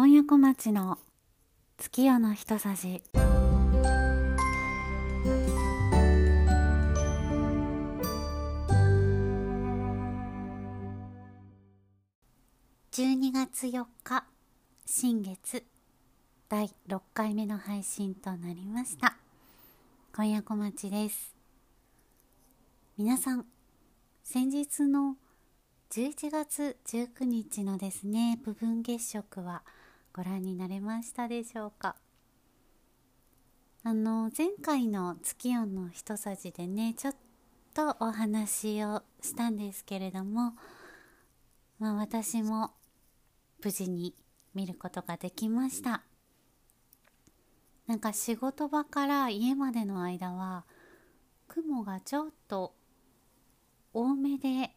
今夜小町の月夜の一さじ。12月4日新月第6回目の配信となりました。今夜小町です。皆さん先日の11月19日のですね部分月食はご覧になれましたでしょうか？あの前回の月夜の一さじでねちょっとお話をしたんですけれどもまあ私も無事に見ることができました。なんか仕事場から家までの間は雲がちょっと多めで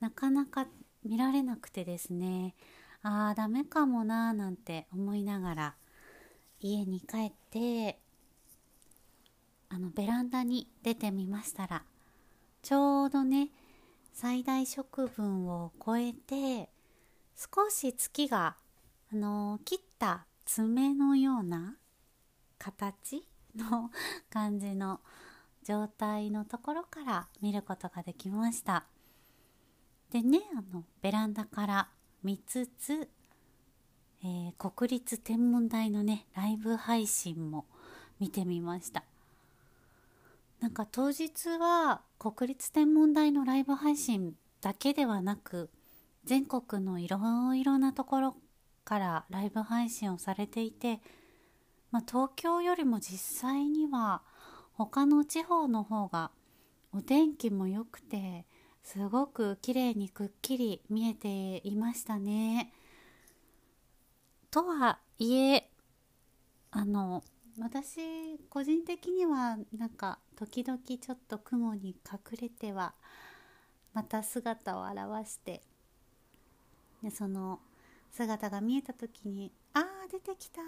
なかなか見られなくてですねああダメかもなーなんて思いながら家に帰ってあのベランダに出てみましたらちょうどね最大食分を超えて少し月があの切った爪のような形の 感じの状態のところから見ることができました。でねあのベランダから見つつ、えー、国立天文台のねライブ配信も見てみました。なんか当日は国立天文台のライブ配信だけではなく全国のいろいろなところからライブ配信をされていて、まあ、東京よりも実際には他の地方の方がお天気も良くてすごく綺麗にくっきり見えていましたね。とはいえあの私個人的にはなんか時々ちょっと雲に隠れてはまた姿を現してでその姿が見えた時に「あー出てきた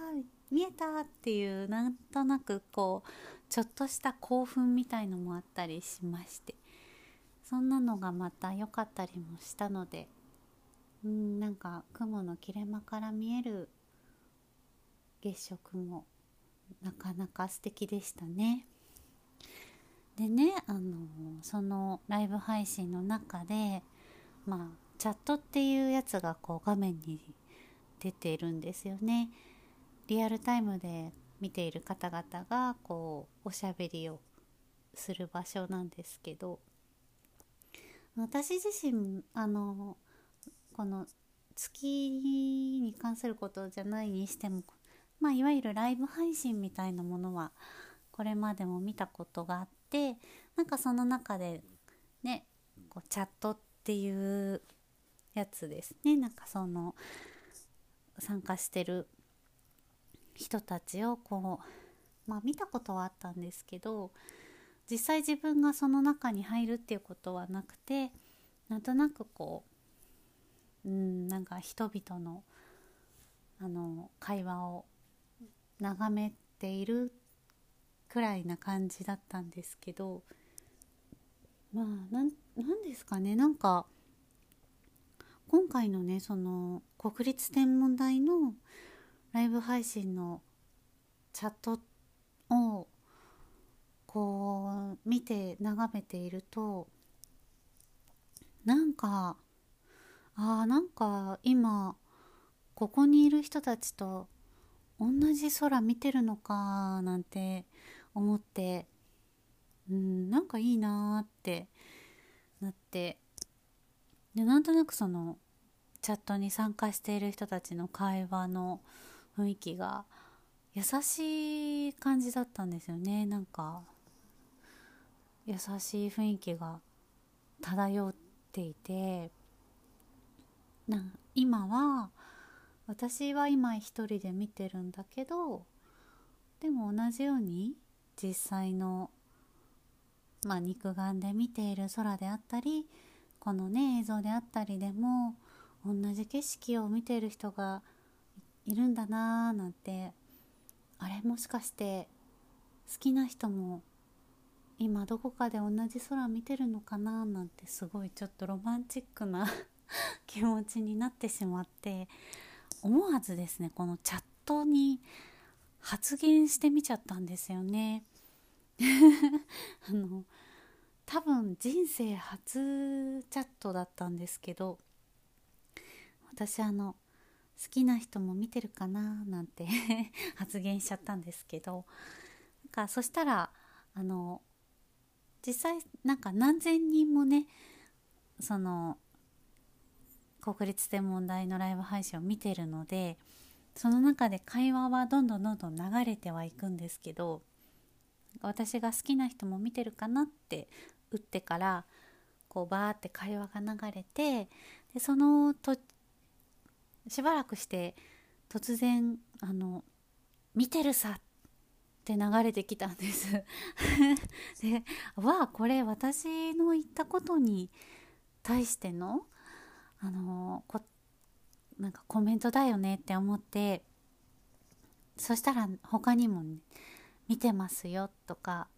見えた!」っていうなんとなくこうちょっとした興奮みたいのもあったりしましてそんなのがまた良かったりもしたのでうんなんか雲の切れ間から見える月食もなかなか素敵でしたね。でねあのそのライブ配信の中でまあチャットっていうやつがこう画面に出ているんですよね。リアルタイムで見ている方々がこうおしゃべりをする場所なんですけど私自身あのこの月に関することじゃないにしてもまあいわゆるライブ配信みたいなものはこれまでも見たことがあってなんかその中でねこうチャットっていうやつですね。なんかその参加してる人たちをこうまあ見たことはあったんですけど実際自分がその中に入るっていうことはなくてなんとなくこううんなんか人々のあの会話を眺めているくらいな感じだったんですけどまあなんですかねなんか今回のねその国立天文台のライブ配信のチャットをこう見て眺めているとなんかあーなんか今ここにいる人たちと同じ空見てるのかなんて思ってうんなんかいいなーってなって。でなんとなくそのチャットに参加している人たちの会話の雰囲気が優しい感じだったんですよねなんか。優しい雰囲気が漂っていてな今は私は今一人で見てるんだけどでも同じように実際の、まあ、肉眼で見ている空であったりこのね映像であったりでも同じ景色を見てる人がいるんだなーなんてあれもしかして好きな人も今どこかで同じ空見てるのかな？なんてすごいちょっとロマンチックな 気持ちになってしまって。思わずですねこのチャットに発言してみちゃったんですよね。あの多分人生初チャットだったんですけど私あの好きな人も見てるかな？なんて 発言しちゃったんですけど。なんかそしたらあの実際なんか何千人もねその国立天文台のライブ配信を見てるのでその中で会話はどんどんどんどん流れてはいくんですけど私が好きな人も見てるかなって打ってからこうバーって会話が流れてでそのとしばらくして突然あの「見てるさ!」って流れてきたんです。でわあこれ私の言ったことに対してのあのこなんかコメントだよねって思ってそしたら他にも、ね「見てますよ」とか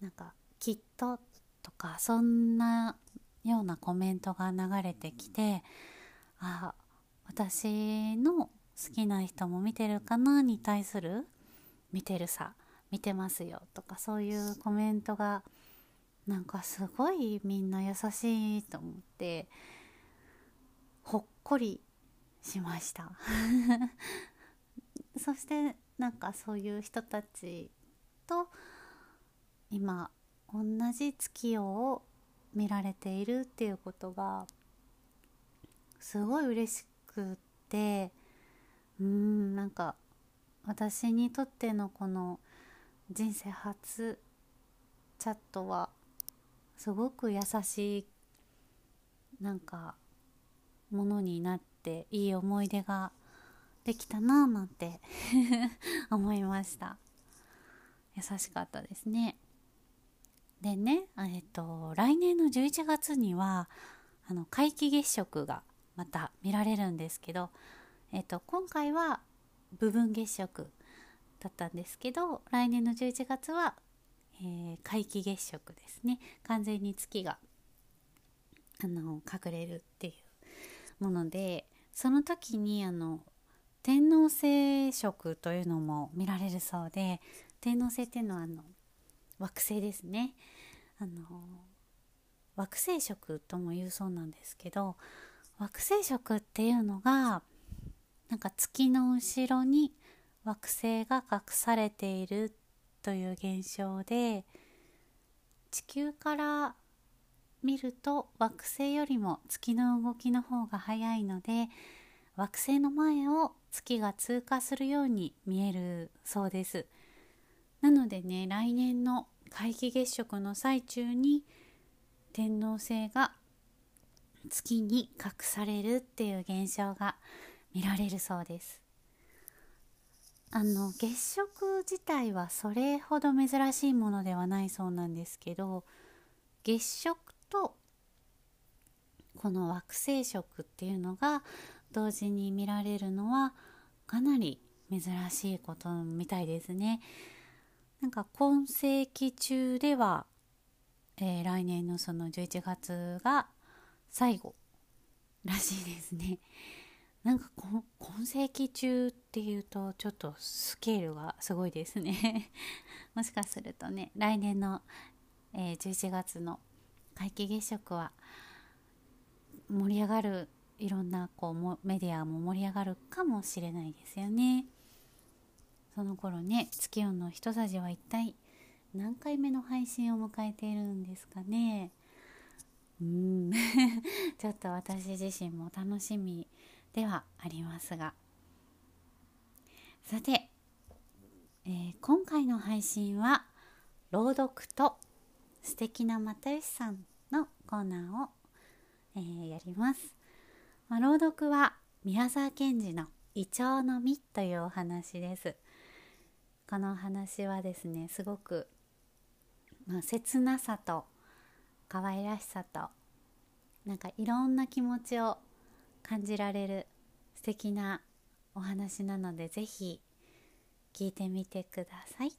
なんか「きっと」とかそんなようなコメントが流れてきてあ私の好きな人も見てるかなに対する見てるさ見てますよとかそういうコメントがなんかすごいみんな優しいと思ってほっこりしました。そしてなんかそういう人たちと今同じ月夜を見られているっていうことがすごい嬉しくってうんなんか私にとってのこの人生初チャットはすごく優しいなんかものになっていい思い出ができたなぁなんて 思いました。優しかったですね。でね、えっと、来年の11月にはあの皆既月食がまた見られるんですけど、えっと、今回は部分月食だったんですけど来年の11月は、えー、皆既月食ですね。完全に月があの隠れるっていうものでその時にあの天王星食というのも見られるそうで天王星っていうのはあの惑星ですね。あの惑星食とも言うそうなんですけど惑星食っていうのがなんか月の後ろに惑星が隠されているという現象で地球から見ると惑星よりも月の動きの方が速いので惑星の前を月が通過するように見えるそうです。なのでね来年の皆既月食の最中に天王星が月に隠されるっていう現象が見られるそうですあの月食自体はそれほど珍しいものではないそうなんですけど月食とこの惑星食っていうのが同時に見られるのはかなり珍しいことみたいですね。なんか今世紀中では、えー、来年のその11月が最後らしいですね。なんか今世紀中っていうとちょっとスケールがすごいですね。もしかするとね来年の、えー、11月の皆既月食は盛り上がるいろんなこうメディアも盛り上がるかもしれないですよね。その頃ね月夜の一さじは一体何回目の配信を迎えているんですかね。うん。ちょっと私自身も楽しみではありますが。さて、えー、今回の配信は朗読と素敵な又吉さんのコーナーを、えー、やります、まあ、朗読は宮沢賢治の「イチョウの実」というお話です。このお話はですねすごく、まあ、切なさと可愛らしさとなんかいろんな気持ちを感じられる素敵なお話なのでぜひ聞いてみてください。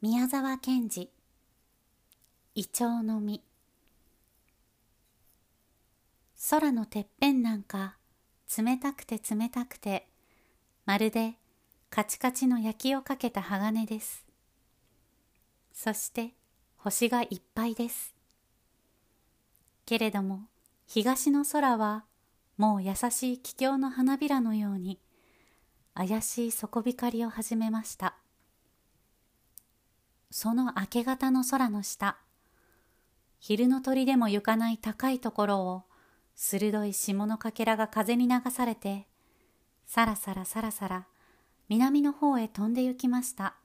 宮沢賢治イチョウの実空のてっぺんなんか冷たくて冷たくてまるでカチカチの焼きをかけた鋼です。そして星がいっぱいです。けれども東の空はもう優しい桔梗の花びらのように怪しい底光りを始めました。その明け方の空の下昼の鳥でも行かない高いところを鋭い霜のかけらが風に流されてさらさらさらさら南の方へ飛んで行きました。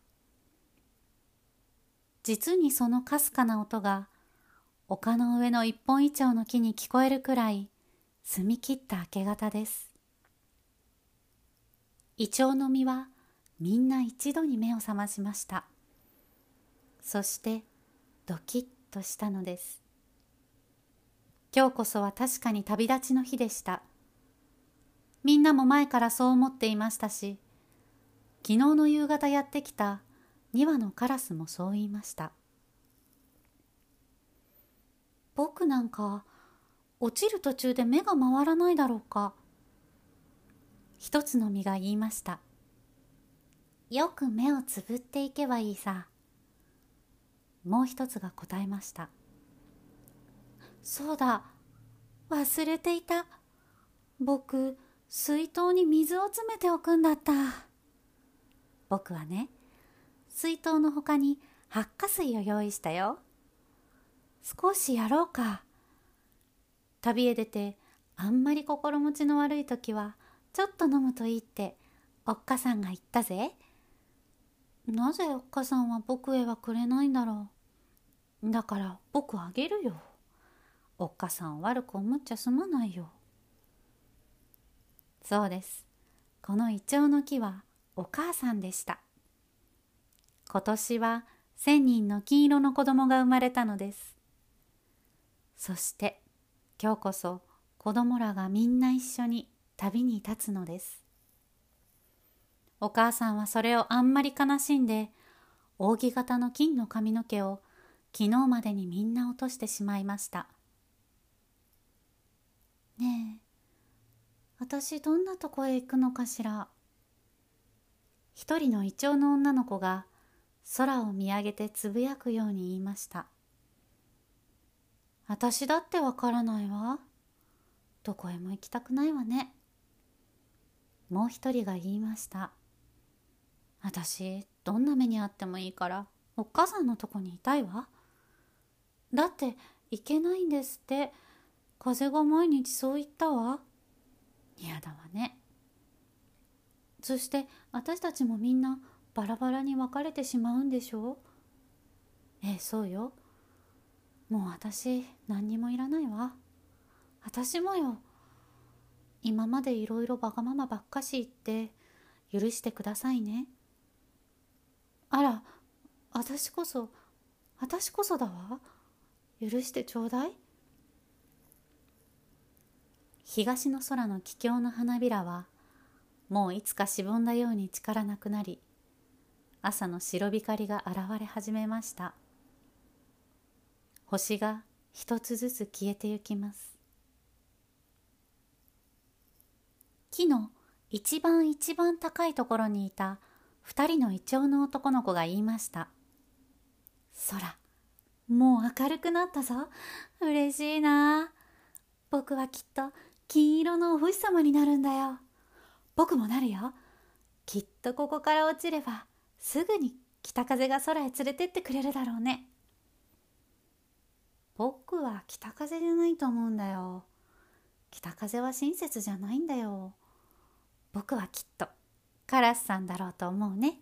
実にそのかすかな音が丘の上の一本一丁の木に聞こえるくらい澄み切った明け方です。イチョウの実はみんな一度に目を覚ましました。そしてドキッとしたのです。今日こそは確かに旅立ちの日でした。みんなも前からそう思っていましたし昨日の夕方やってきた2羽のカラスもそう言いました。僕なんか落ちる途中で目が回らないだろうか。一つの実が言いました。よく目をつぶっていけばいいさ。もう一つが答えました。そうだ。忘れていた。僕水筒に水を詰めておくんだった。僕はね水筒のほかに発火水を用意したよ。少しやろうか。旅へ出てあんまり心持ちの悪い時はちょっと飲むといいっておっかさんが言ったぜ。なぜおっかさんは僕へはくれないんだろう。だから僕あげるよ。おっかさん悪く思っちゃすまないよ。そうです。このイチョウの木はお母さんでした。今年は千人の金色の子供が生まれたのです。そして今日こそ子供らがみんな一緒に旅に立つのです。お母さんはそれをあんまり悲しんで扇形の金の髪の毛を昨日までにみんな落としてしまいました。ねえ。私どんなとこへ行くのかしら。一人のイチョウの女の子が空を見上げてつぶやくように言いました。私だってわからないわ。どこへも行きたくないわね。もう一人が言いました。私どんな目にあってもいいからおっ母さんのとこにいたいわ。だって行けないんですって風が毎日そう言ったわ。嫌だわね。そして私たちもみんなバラバラに別れてしまうんでしょええそうよ。もう私何にもいらないわ。私もよ。今までいろいろわがままばっかし言って許してくださいね。あら私こそ私こそだわ。許してちょうだい東の空の桔梗の花びらはもういつかしぼんだように力なくなり朝の白光が現れ始めました。星が一つずつ消えてゆきます。木の一番一番高いところにいた二人のイチョウの男の子が言いました。空もう明るくなったぞ。嬉しいな。僕はきっと金色のお星様になるんだよ。僕もなるよ。きっとここから落ちればすぐに北風が空へ連れてってくれるだろうね。僕は北風じゃないと思うんだよ。北風は親切じゃないんだよ。僕はきっとカラスさんだろうと思うね。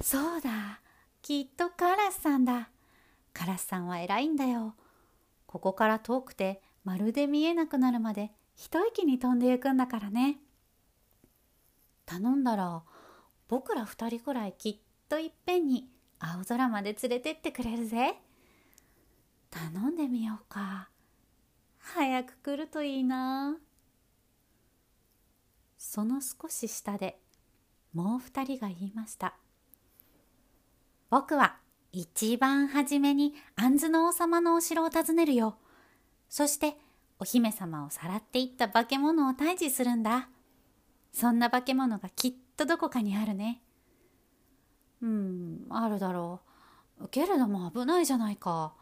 そうだ。きっとカラスさんだ。カラスさんは偉いんだよ。ここから遠くてまるで見えなくなるまで一息に飛んでゆくんだからね。頼んだら僕ら二人くらいきっといっぺんに青空まで連れてってくれるぜ。頼んでみようか。早く来るといいな。その少し下でもう二人が言いました。僕は一番初めに杏の王様のお城を訪ねるよ。そしてお姫様をさらっていった化け物を退治するんだ。そんな化け物がきっとどこかにあるね。うん、あるだろう。けれども危ないじゃないか。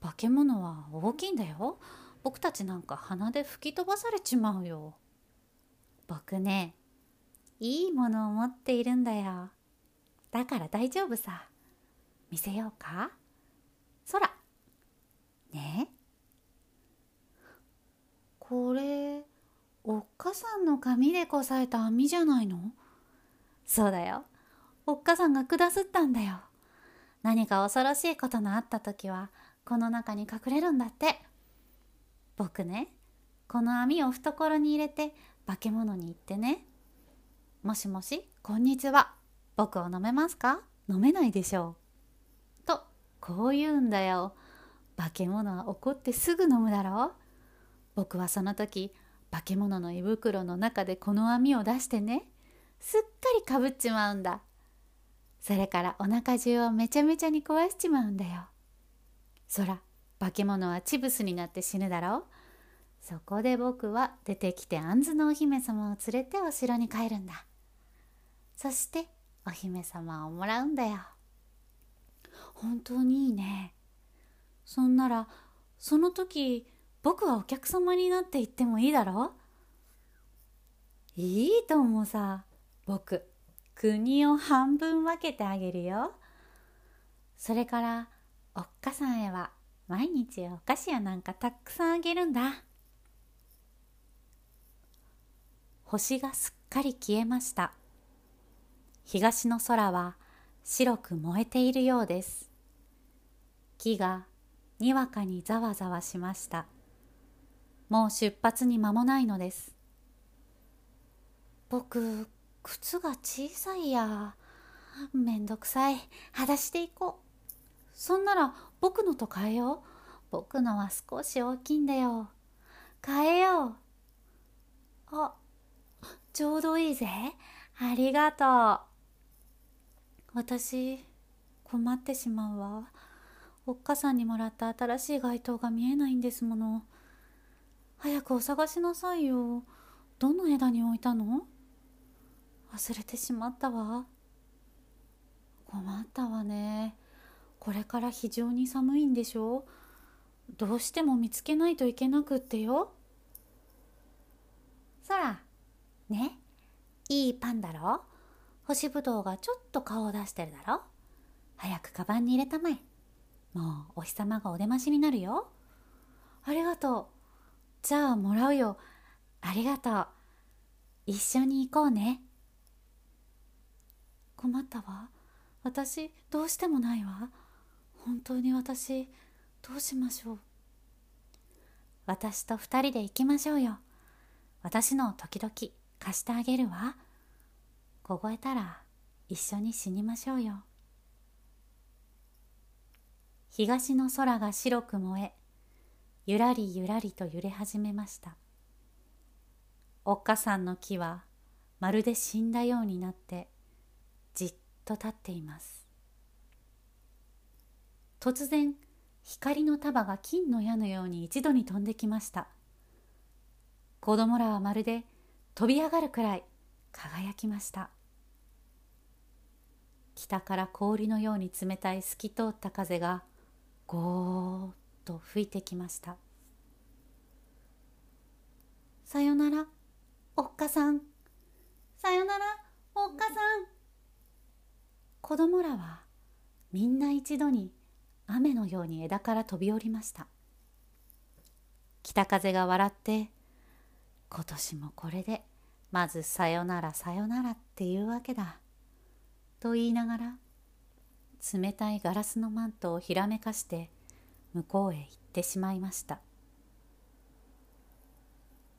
化け物は大きいんだよ。僕たちなんか鼻で吹き飛ばされちまうよ。僕ね、いいものを持っているんだよ。だから大丈夫さ。見せようか空。ねこれ、おっかさんの髪でこさえた網じゃないの？そうだよ。おっかさんが下すったんだよ。何か恐ろしいことのあった時は、この中に隠れるんだって。僕ね、この網を懐に入れて化け物に言ってね。もしもし、こんにちは。僕を飲めますか？飲めないでしょう。と、こう言うんだよ。化け物は怒ってすぐ飲むだろう。僕はその時、化け物の胃袋の中でこの網を出してね、すっかりかぶっちまうんだ。それからお腹中をめちゃめちゃに壊しちまうんだよ。そら、化け物はチブスになって死ぬだろう。そこで僕は出てきて杏のお姫様を連れてお城に帰るんだ。そしてお姫様をもらうんだよ。本当にいいね。そんなら、その時、僕はお客様になって言ってもいいだろ？ういいと思うさ。僕、国を半分分けてあげるよ。それから、おっかさんへは毎日お菓子やなんかたくさんあげるんだ。星がすっかり消えました。東の空は白く燃えているようです。木がにわかにざわざわしました。もう出発に間もないのです。僕、靴が小さいや。めんどくさい。裸足で行こう。そんなら僕のと変えよう。僕のは少し大きいんだよ。変えよう。あ、ちょうどいいぜ。ありがとう。私、困ってしまうわ。おっかさんにもらった新しい街灯が見えないんですもの。早くお探しなさいよ。どの枝に置いたの？忘れてしまったわ。困ったわね。これから非常に寒いんでしょ？どうしても見つけないといけなくってよ。そら、ね、いいパンだろ？干しぶどうがちょっと顔を出してるだろ？早くカバンに入れたまえ。もうお日様がお出ましになるよ。ありがとう。じゃあもらうよ。ありがとう。一緒に行こうね。困ったわ。私、どうしてもないわ。本当に私どうしましょう私と二人で行きましょうよ私の時々貸してあげるわ凍えたら一緒に死にましょうよ東の空が白く燃えゆらりゆらりと揺れ始めました。おっかさんの木はまるで死んだようになってじっと立っています。突然光の束が金の矢のように一度に飛んできました。子供らはまるで飛び上がるくらい輝きました。北から氷のように冷たい透き通った風がゴーッと吹いてきました。さよならおっかさん。さよならおっかさん。子供らはみんな一度に雨のように枝から飛び降りました。北風が笑って今年もこれでまずさよならさよならっていうわけだと言いながら冷たいガラスのマントをひらめかして向こうへ行ってしまいました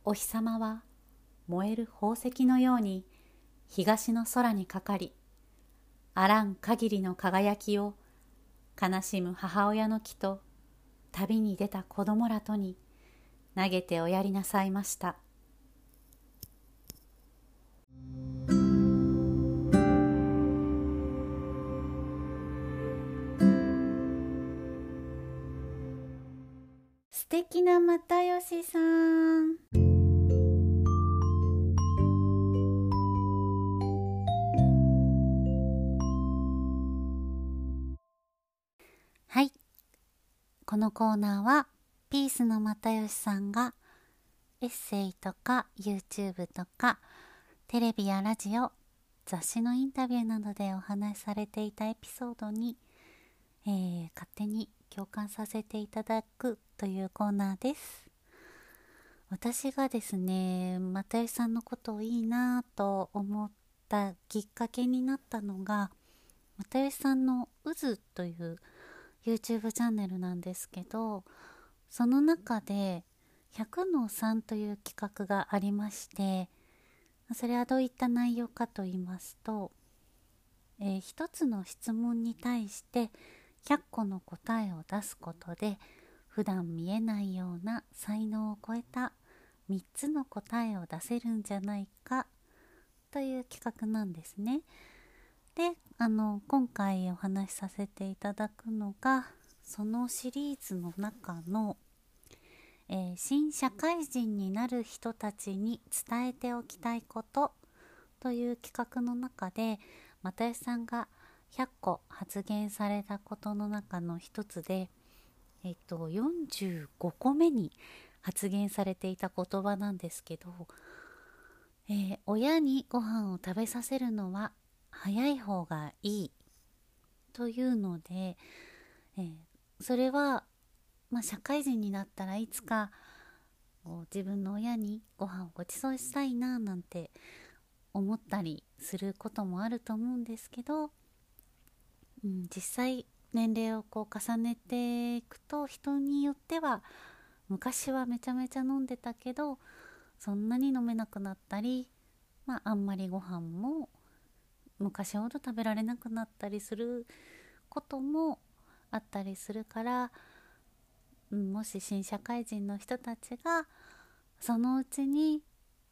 お日様は燃える宝石のように東の空にかかりあらん限りの輝きを悲しむ母親の木と旅に出た子供らとに投げておやりなさいました。敵な又吉さん。はい。このコーナーはピースの又吉さんがエッセイとか YouTube とかテレビやラジオ雑誌のインタビューなどでお話しされていたエピソードに、えー、勝手に共感させていただくというコーナーです。私がですね又吉さんのことをいいなぁと思ったきっかけになったのが又吉さんの「渦」という YouTube チャンネルなんですけどその中で100の3という企画がありましてそれはどういった内容かと言いますと、えー、一つの質問に対して100個の答えを出すことで普段見えないような才能を超えた3つの答えを出せるんじゃないかという企画なんですね。であの今回お話しさせていただくのがそのシリーズの中の、えー、新社会人になる人たちに伝えておきたいことという企画の中で又吉さんが「100個発言されたことの中の一つで、えっと、45個目に発言されていた言葉なんですけど、えー、親にご飯を食べさせるのは早い方がいいというので、えー、それは、まあ、社会人になったらいつか自分の親にご飯をご馳走したいななんて思ったりすることもあると思うんですけどうん、実際年齢をこう重ねていくと人によっては昔はめちゃめちゃ飲んでたけどそんなに飲めなくなったり、まあ、あんまりご飯も昔ほど食べられなくなったりすることもあったりするから、もし新社会人の人たちがそのうちに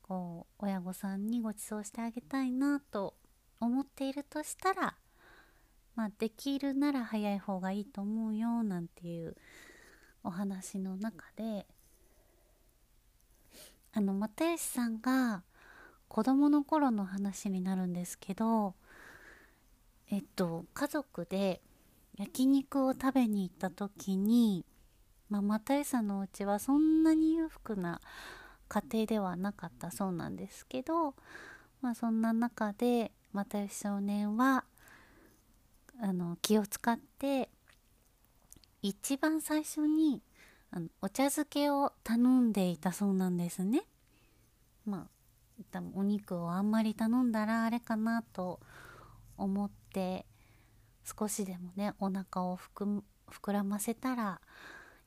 こう親御さんにご馳走してあげたいなと思っているとしたらまあ、できるなら早い方がいいと思うよなんていうお話の中であの又吉さんが子供の頃の話になるんですけどえっと家族で焼肉を食べに行った時に、まあ、又吉さんのお家はそんなに裕福な家庭ではなかったそうなんですけど、まあ、そんな中で又吉少年はあの気を使って一番最初にあのお茶漬けを頼んでいたそうなんですね。まあお肉をあんまり頼んだらあれかなと思って少しでもねお腹を膨らませたら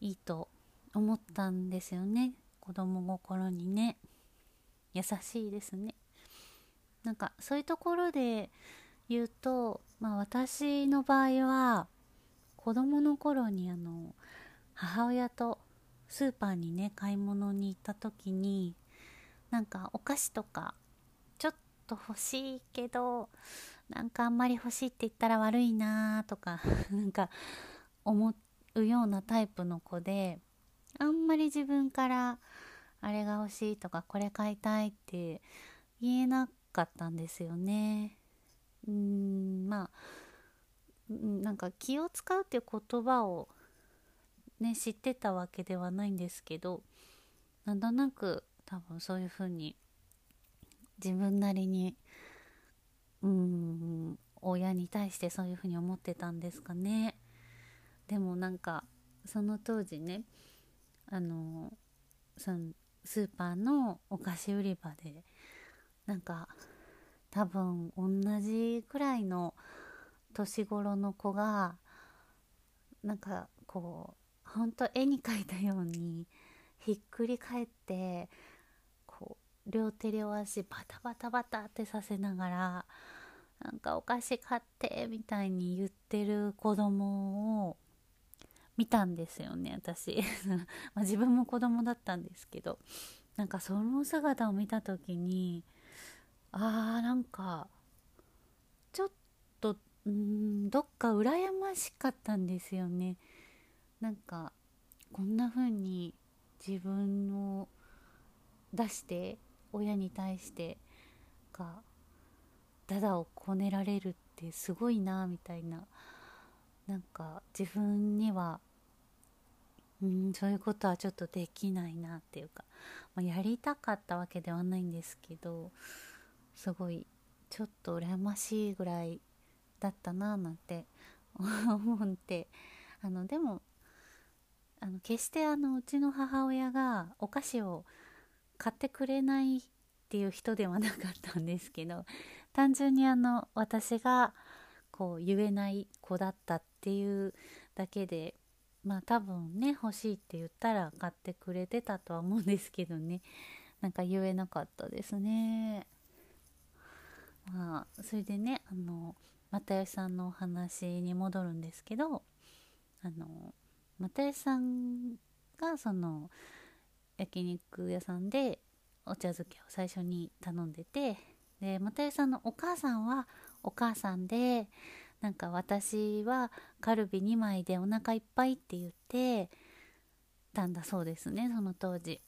いいと思ったんですよね。子供心にね。優しいですね。なんかそういうところで言うと、まあ、私の場合は子供の頃にあの母親とスーパーにね買い物に行った時になんかお菓子とかちょっと欲しいけどなんかあんまり欲しいって言ったら悪いなとか なんか思うようなタイプの子であんまり自分からあれが欲しいとかこれ買いたいって言えなかったんですよね。うんまあなんか気を使うっていう言葉をね知ってたわけではないんですけどなんとなく多分そういうふうに自分なりにうん親に対してそういうふうに思ってたんですかね。でもなんかその当時ねあのそのスーパーのお菓子売り場でなんか多分同じくらいの年頃の子がなんかこうほんと絵に描いたようにひっくり返ってこう両手両足バタバタバタってさせながらなんかお菓子買ってみたいに言ってる子供を見たんですよね私。ま自分も子供だったんですけどなんかその姿を見た時にあーなんかちょっとんどっか羨ましかったんですよね。なんかこんな風に自分を出して親に対してがダダをこねられるってすごいなみたいな。なんか自分にはうんそういうことはちょっとできないなっていうか、まあ、やりたかったわけではないんですけどすごいちょっと羨ましいぐらいだったななんて 思って。あのでもあの決してあのうちの母親がお菓子を買ってくれないっていう人ではなかったんですけど 単純にあの私がこう言えない子だったっていうだけでまあ多分ね欲しいって言ったら買ってくれてたとは思うんですけどね。なんか言えなかったですね。まあそれでねあの又吉さんのお話に戻るんですけどあの又吉さんがその焼肉屋さんでお茶漬けを最初に頼んでてで又吉さんのお母さんはお母さんでなんか私はカルビ2枚でお腹いっぱいって言ってたんだそうですねその当時。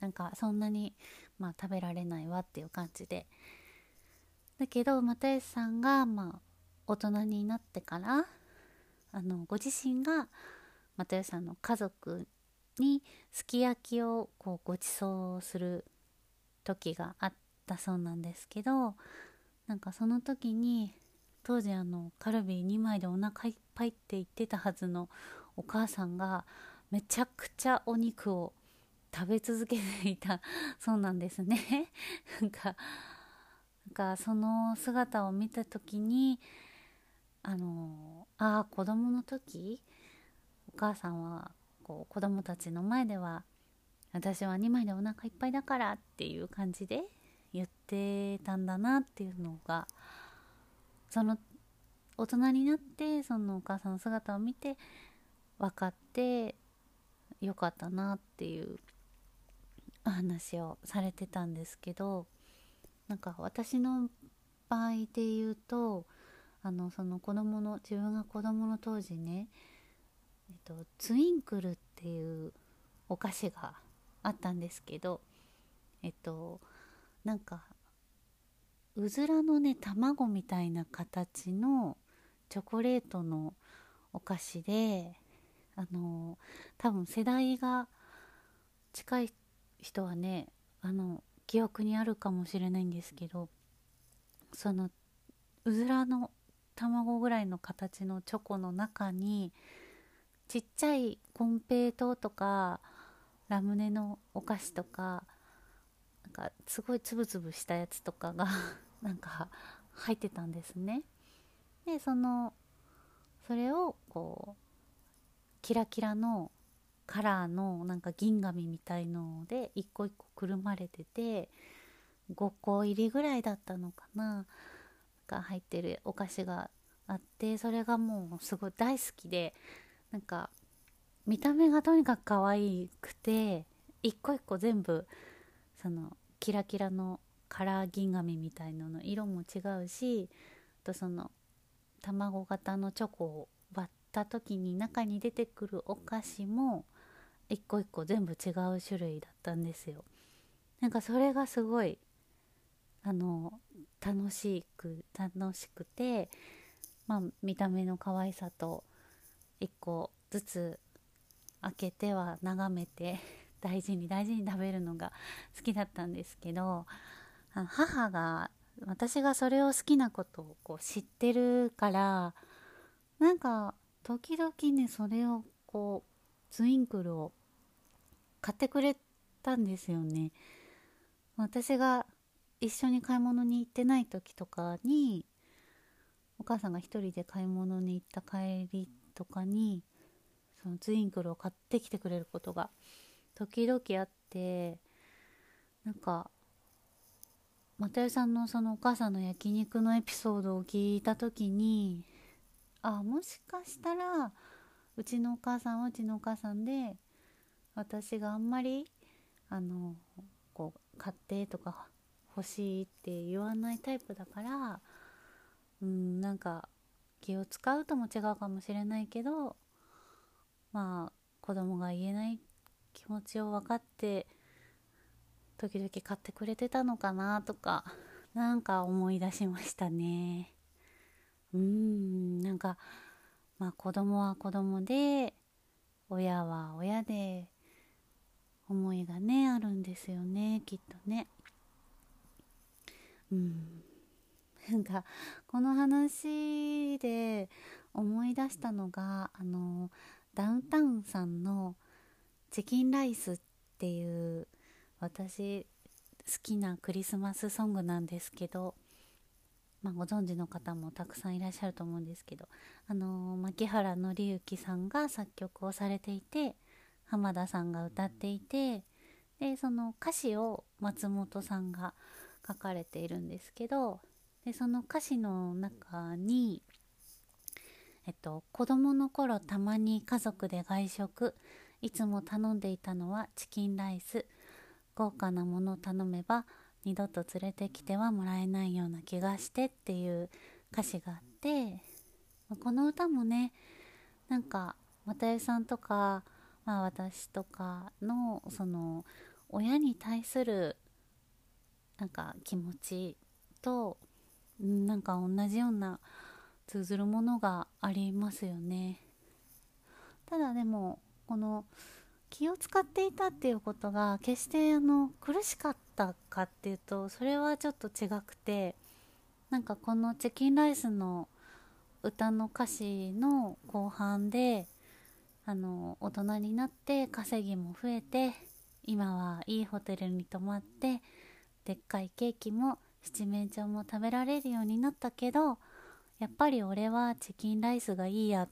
なんかそんなにまあ食べられないわっていう感じで。だけど又吉さんがまあ大人になってからあのご自身が又吉さんの家族にすき焼きをこうご馳走する時があったそうなんですけどなんかその時に当時あのカルビー2枚でお腹いっぱいって言ってたはずのお母さんがめちゃくちゃお肉を食べ続けていた。そうなんですね。なんかなんかその姿を見た時にあのああ子供の時お母さんはこう子供たちの前では私は2枚でお腹いっぱいだからっていう感じで言ってたんだなっていうのがその大人になってそのお母さんの姿を見て分かってよかったなっていう話をされてたんですけどなんか私の場合で言うとあのその子供の自分が子供の当時ね、えっと、ツインクルっていうお菓子があったんですけどえっとなんかうずらのね卵みたいな形のチョコレートのお菓子であの多分世代が近い人はねあの記憶にあるかもしれないんですけどそのうずらの卵ぐらいの形のチョコの中にちっちゃいコンペイトとかラムネのお菓子とかなんかすごいつぶつぶしたやつとかが なんか入ってたんですね。でそのそれをこうキラキラのカラーのなんか銀紙みたいので一個一個くるまれてて5個入りぐらいだったのかなが入ってるお菓子があってそれがもうすごい大好きでなんか見た目がとにかく可愛くて一個一個全部そのキラキラのカラー銀紙みたいのの色も違うしあとその卵型のチョコを割った時に中に出てくるお菓子も一個一個全部違う種類だったんですよ。なんかそれがすごいあの楽しく楽しくてまあ見た目の可愛さと一個ずつ開けては眺めて 大事に大事に食べるのが好きだったんですけど母が私がそれを好きなことをこう知ってるからなんか時々ねそれをこうツインクルを買ってくれたんですよね。私が一緒に買い物に行ってない時とかにお母さんが一人で買い物に行った帰りとかにそのツインクルを買ってきてくれることが時々あってなんか又吉さんのそのお母さんの焼肉のエピソードを聞いた時にあもしかしたらうちのお母さんはうちのお母さんで私があんまりあのこう買ってとか欲しいって言わないタイプだからうんなんか気を使うとも違うかもしれないけどまあ子供が言えない気持ちを分かって時々買ってくれてたのかなとかなんか思い出しましたね。うんなんかまあ子供は子供で親は親で思いがねあるんですよねきっとね。うん。なんかこの話で思い出したのがあのダウンタウンさんの「チキンライス」っていう私好きなクリスマスソングなんですけど、まあ、ご存知の方もたくさんいらっしゃると思うんですけどあの牧原紀之さんが作曲をされていて浜田さんが歌っていてでその歌詞を松本さんが書かれているんですけどでその歌詞の中にえっと、子供の頃たまに家族で外食いつも頼んでいたのはチキンライス豪華なものを頼めば二度と連れてきてはもらえないような気がしてっていう歌詞があってこの歌もねなんか又吉さんとか、まあ、私とかのその親に対するなんか気持ちとなんか同じような通ずるものがありますよね。ただでもこの気を使っていたっていうことが決してあの苦しかったかっていうとそれはちょっと違くてなんかこのチキンライスの歌の歌詞の後半であの大人になって稼ぎも増えて今はいいホテルに泊まってでっかいケーキも七面鳥も食べられるようになったけどやっぱり俺はチキンライスがいいやっ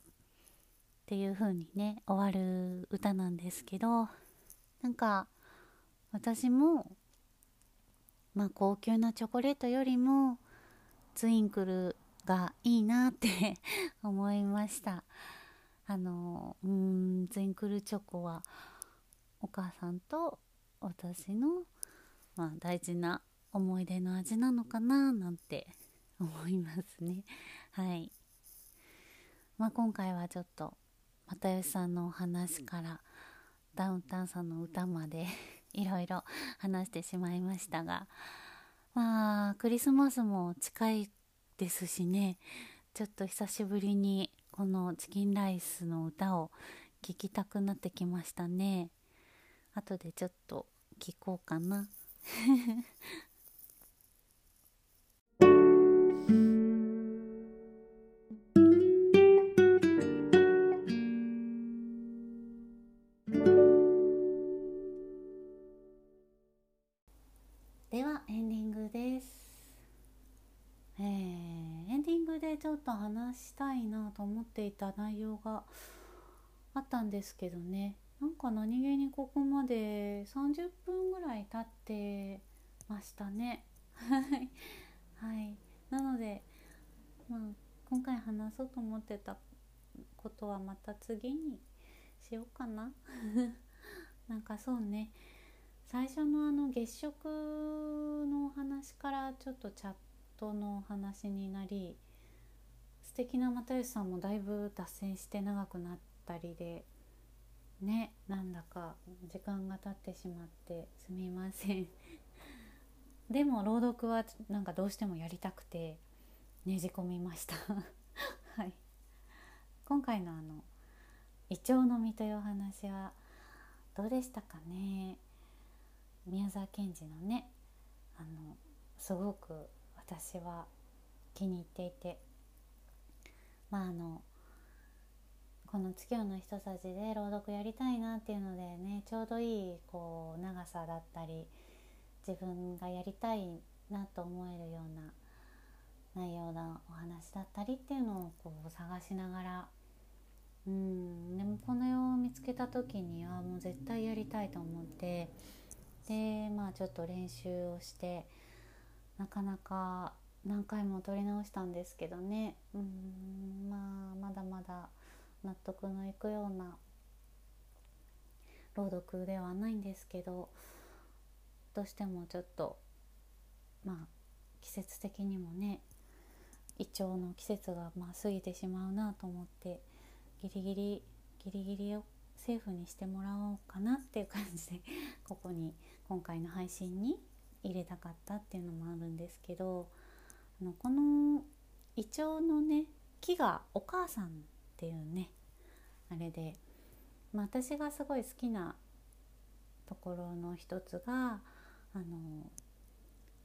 っていう風にね終わる歌なんですけどなんか私もまあ高級なチョコレートよりもツインクルがいいなって 思いました。あのうんツインクルチョコはお母さんと私の、まあ、大事な思い出の味なのかななんて 思いますね。はい。まあ今回はちょっと又吉さんのお話からダウンタウンさんの歌まで いろいろ話してしまいましたがまあクリスマスも近いですしね。ちょっと久しぶりにこのチキンライスの歌を聴きたくなってきましたね。後でちょっと聞こうかな。ちょっと話したいなと思っていた内容があったんですけどね。なんか何気にここまで30分ぐらい経ってましたね。はい。なので、まあ、今回話そうと思ってたことはまた次にしようかな。なんかそうね。最初のあの月食のお話からちょっとチャットのお話になり素敵な又吉さんもだいぶ脱線して長くなったりでねなんだか時間が経ってしまってすみません。でも朗読はなんかどうしてもやりたくてねじ込みました。はい。今回のあのイチョウの実というお話はどうでしたかね？宮沢賢治のねあのすごく私は気に入っていてまああのこの「月夜のひとさじ」で朗読やりたいなっていうのでねちょうどいいこう長さだったり自分がやりたいなと思えるような内容のお話だったりっていうのをこう探しながらうんでもこの絵を見つけた時にはもう絶対やりたいと思ってでまあちょっと練習をしてなかなか何回も撮り直したんですけどね。うんまあまだまだ納得のいくような朗読ではないんですけどどうしてもちょっとまあ季節的にもねイチョウの季節がまあ過ぎてしまうなと思ってギリギリギリギリをセーフにしてもらおうかなっていう感じでここに今回の配信に入れたかったっていうのもあるんですけどあのこのイチョウのね木がお母さんっていうねあれで、まあ、私がすごい好きなところの一つがあの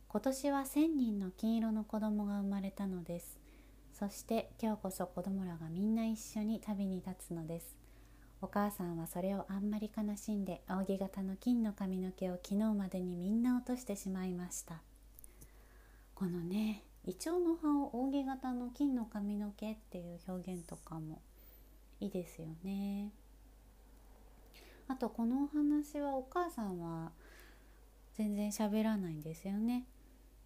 今年は1,000人の金色の子供が生まれたのです。そして今日こそ子供らがみんな一緒に旅に立つのです。お母さんはそれをあんまり悲しんで扇形の金の髪の毛を昨日までにみんな落としてしまいました。このねイチョウの葉を扇形の金の髪の毛っていう表現とかもいいですよね。あとこのお話はお母さんは全然喋らないんですよね。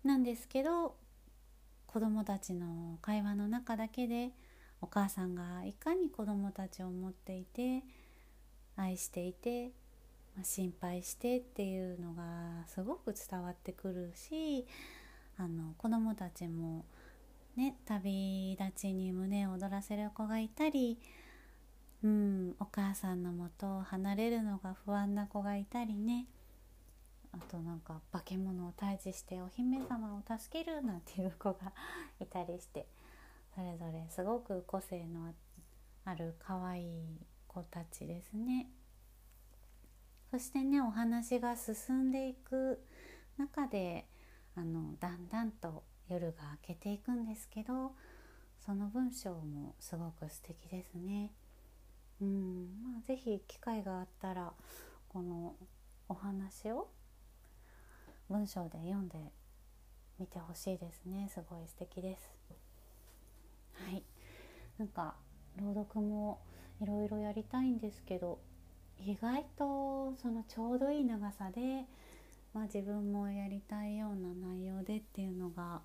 なんですけど子供たちの会話の中だけでお母さんがいかに子供たちを思っていて愛していて、ま、心配してっていうのがすごく伝わってくるしあの子供たちもね旅立ちに胸を躍らせる子がいたりうんお母さんのもとを離れるのが不安な子がいたりねあとなんか化け物を退治してお姫様を助けるなんていう子がいたりしてそれぞれすごく個性のある可愛い子たちですね。そしてねお話が進んでいく中であのだんだんと夜が明けていくんですけどその文章もすごく素敵ですね。うんまあ、是非機会があったらこのお話を文章で読んでみてほしいですね。すごい素敵です。はい。なんか朗読もいろいろやりたいんですけど意外とそのちょうどいい長さで、まあ、自分もやりたいような内容でっていうのが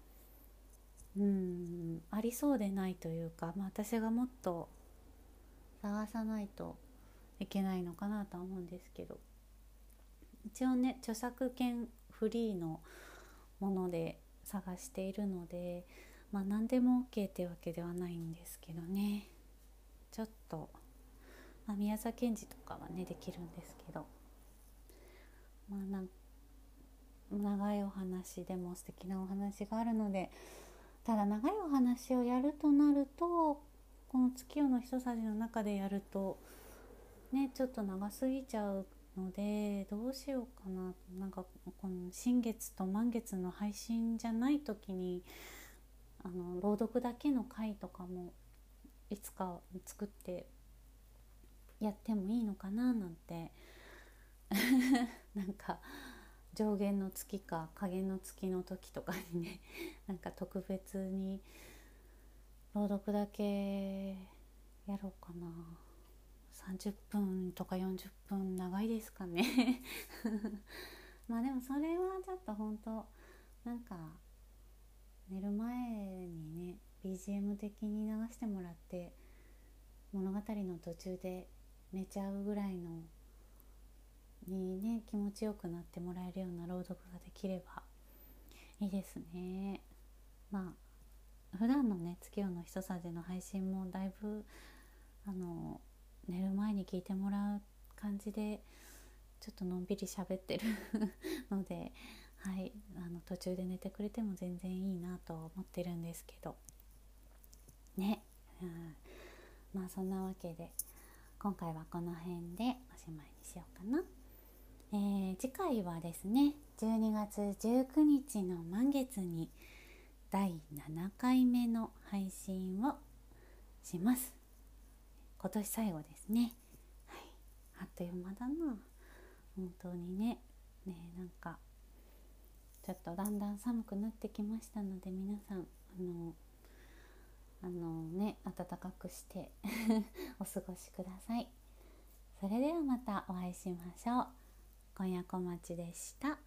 うんありそうでないというか、まあ、私がもっと探さないといけないのかなとは思うんですけど。一応ね著作権フリーのもので探しているので、まあ、何でも OK ってわけではないんですけどね。ちょっと、まあ、宮沢賢治とかはねできるんですけど、まあ、なん長いお話でも素敵なお話があるのでただ長いお話をやるとなるとこの月夜の一さじの中でやるとねちょっと長すぎちゃうのでどうしようかななんかこの新月と満月の配信じゃない時にあの朗読だけの回とかもいつか作ってやってもいいのかななんて。なんか上限の月か下限の月の時とかにね なんか特別に朗読だけやろうかな。30分とか40分長いですかね まあでもそれはちょっと本当なんか寝る前にね BGM 的に流してもらって物語の途中で寝ちゃうぐらいのにね気持ちよくなってもらえるような朗読ができればいいですね。まあ普段のね月夜のひとさじの配信もだいぶあの寝る前に聞いてもらう感じでちょっとのんびり喋ってる ので、はい、あの途中で寝てくれても全然いいなと思ってるんですけどね、うん、まあそんなわけで今回はこの辺でおしまいにしようかな。えー、次回はですね12月19日の満月に第7回目の配信をします。今年最後ですね、はい、あっという間だな。本当にね。ねなんかちょっとだんだん寒くなってきましたので皆さんあのあのね暖かくして お過ごしください。それではまたお会いしましょう。今夜小町でした。